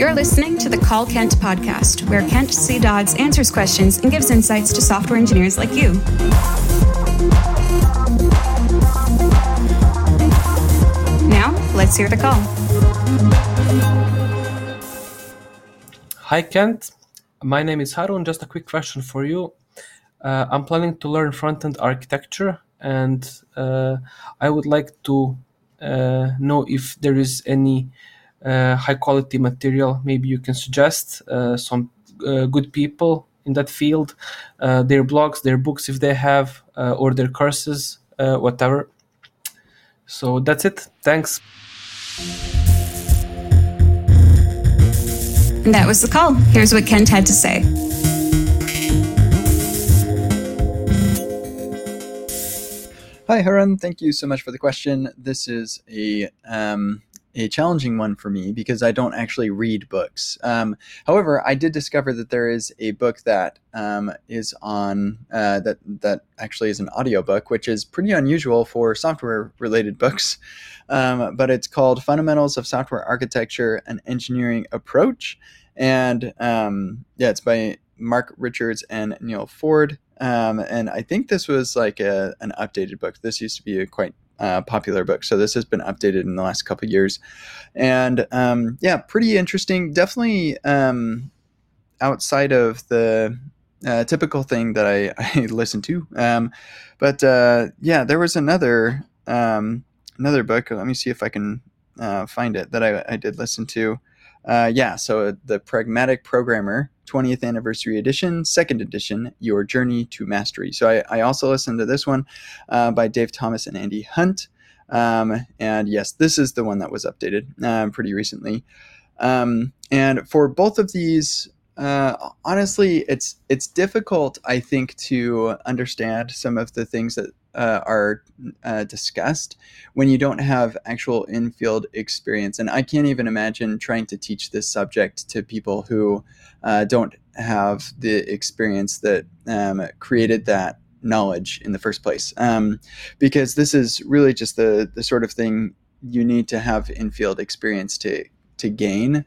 You're listening to the Call Kent podcast, where Kent C. Dodds answers questions and gives insights to software engineers like you. Now, let's hear the call. Hi, Kent. My name is Harun. Just a quick question for you. Uh, I'm planning to learn front-end architecture, and uh, I would like to uh, know if there is any high quality material. Maybe you can suggest uh, some uh, good people in that field, their blogs, their books if they have, or their courses, whatever. So that's it. Thanks. And that was the call. Here's what Kent had to say. Hi, Harun. Thank you so much for the question. This is a um, a challenging one for me because I don't actually read books. Um, however, I did discover that there is a book that um, is on uh, that that actually is an audiobook, which is pretty unusual for software related books. Um, but it's called Fundamentals of Software Architecture: An Engineering Approach, and um, yeah, it's by Mark Richards and Neil Ford. Um, and I think this was like a, an updated book. This used to be a quite uh, popular book. So this has been updated in the last couple years, and um, yeah, pretty interesting. Definitely um, outside of the uh, typical thing that I, I listen to. Um, but uh, yeah, there was another um, another book. Let me see if I can uh, find it that I, I did listen to. Uh, yeah, so the Pragmatic Programmer 20th Anniversary Edition, Second Edition, Your Journey to Mastery. So I, I also listened to this one uh, by Dave Thomas and Andy Hunt. Um, and yes, this is the one that was updated uh, pretty recently. Um, and for both of these, uh, honestly, it's it's difficult, I think, to understand some of the things that uh, are uh, discussed when you don't have actual in-field experience. And I can't even imagine trying to teach this subject to people who uh, don't have the experience that um, created that knowledge in the first place. Um, because this is really just the the sort of thing you need to have in-field experience to to gain.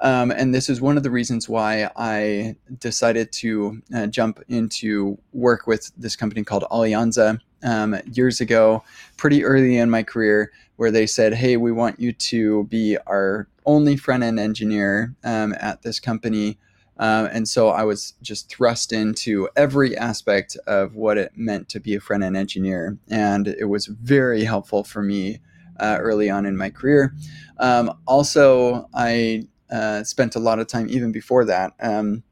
Um, and this is one of the reasons why I decided to uh, jump into work with this company called Alianza um, years ago, pretty early in my career, where they said, Hey, we want you to be our only front end engineer um, at this company. Uh, and so I was just thrust into every aspect of what it meant to be a front end engineer. And it was very helpful for me uh, early on in my career. Um, also, I uh, spent a lot of time even before that um,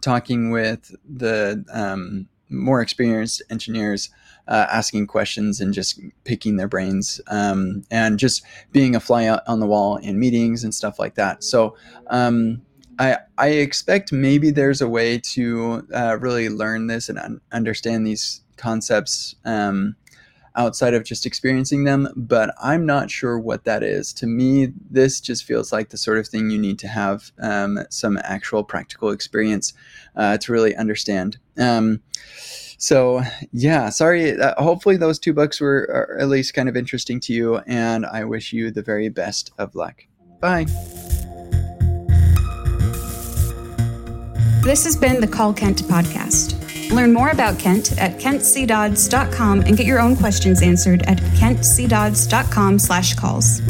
talking with the um, more experienced engineers, uh, asking questions and just picking their brains, um, and just being a fly on the wall in meetings and stuff like that. So. Um, I, I expect maybe there's a way to uh, really learn this and un- understand these concepts um, outside of just experiencing them, but I'm not sure what that is. To me, this just feels like the sort of thing you need to have um, some actual practical experience uh, to really understand. Um, so yeah, sorry. Uh, hopefully, those two books were at least kind of interesting to you, and I wish you the very best of luck. Bye. This has been the Call Kent podcast. Learn more about Kent at kentcdodds.com and get your own questions answered at kentcdodds.com slash calls.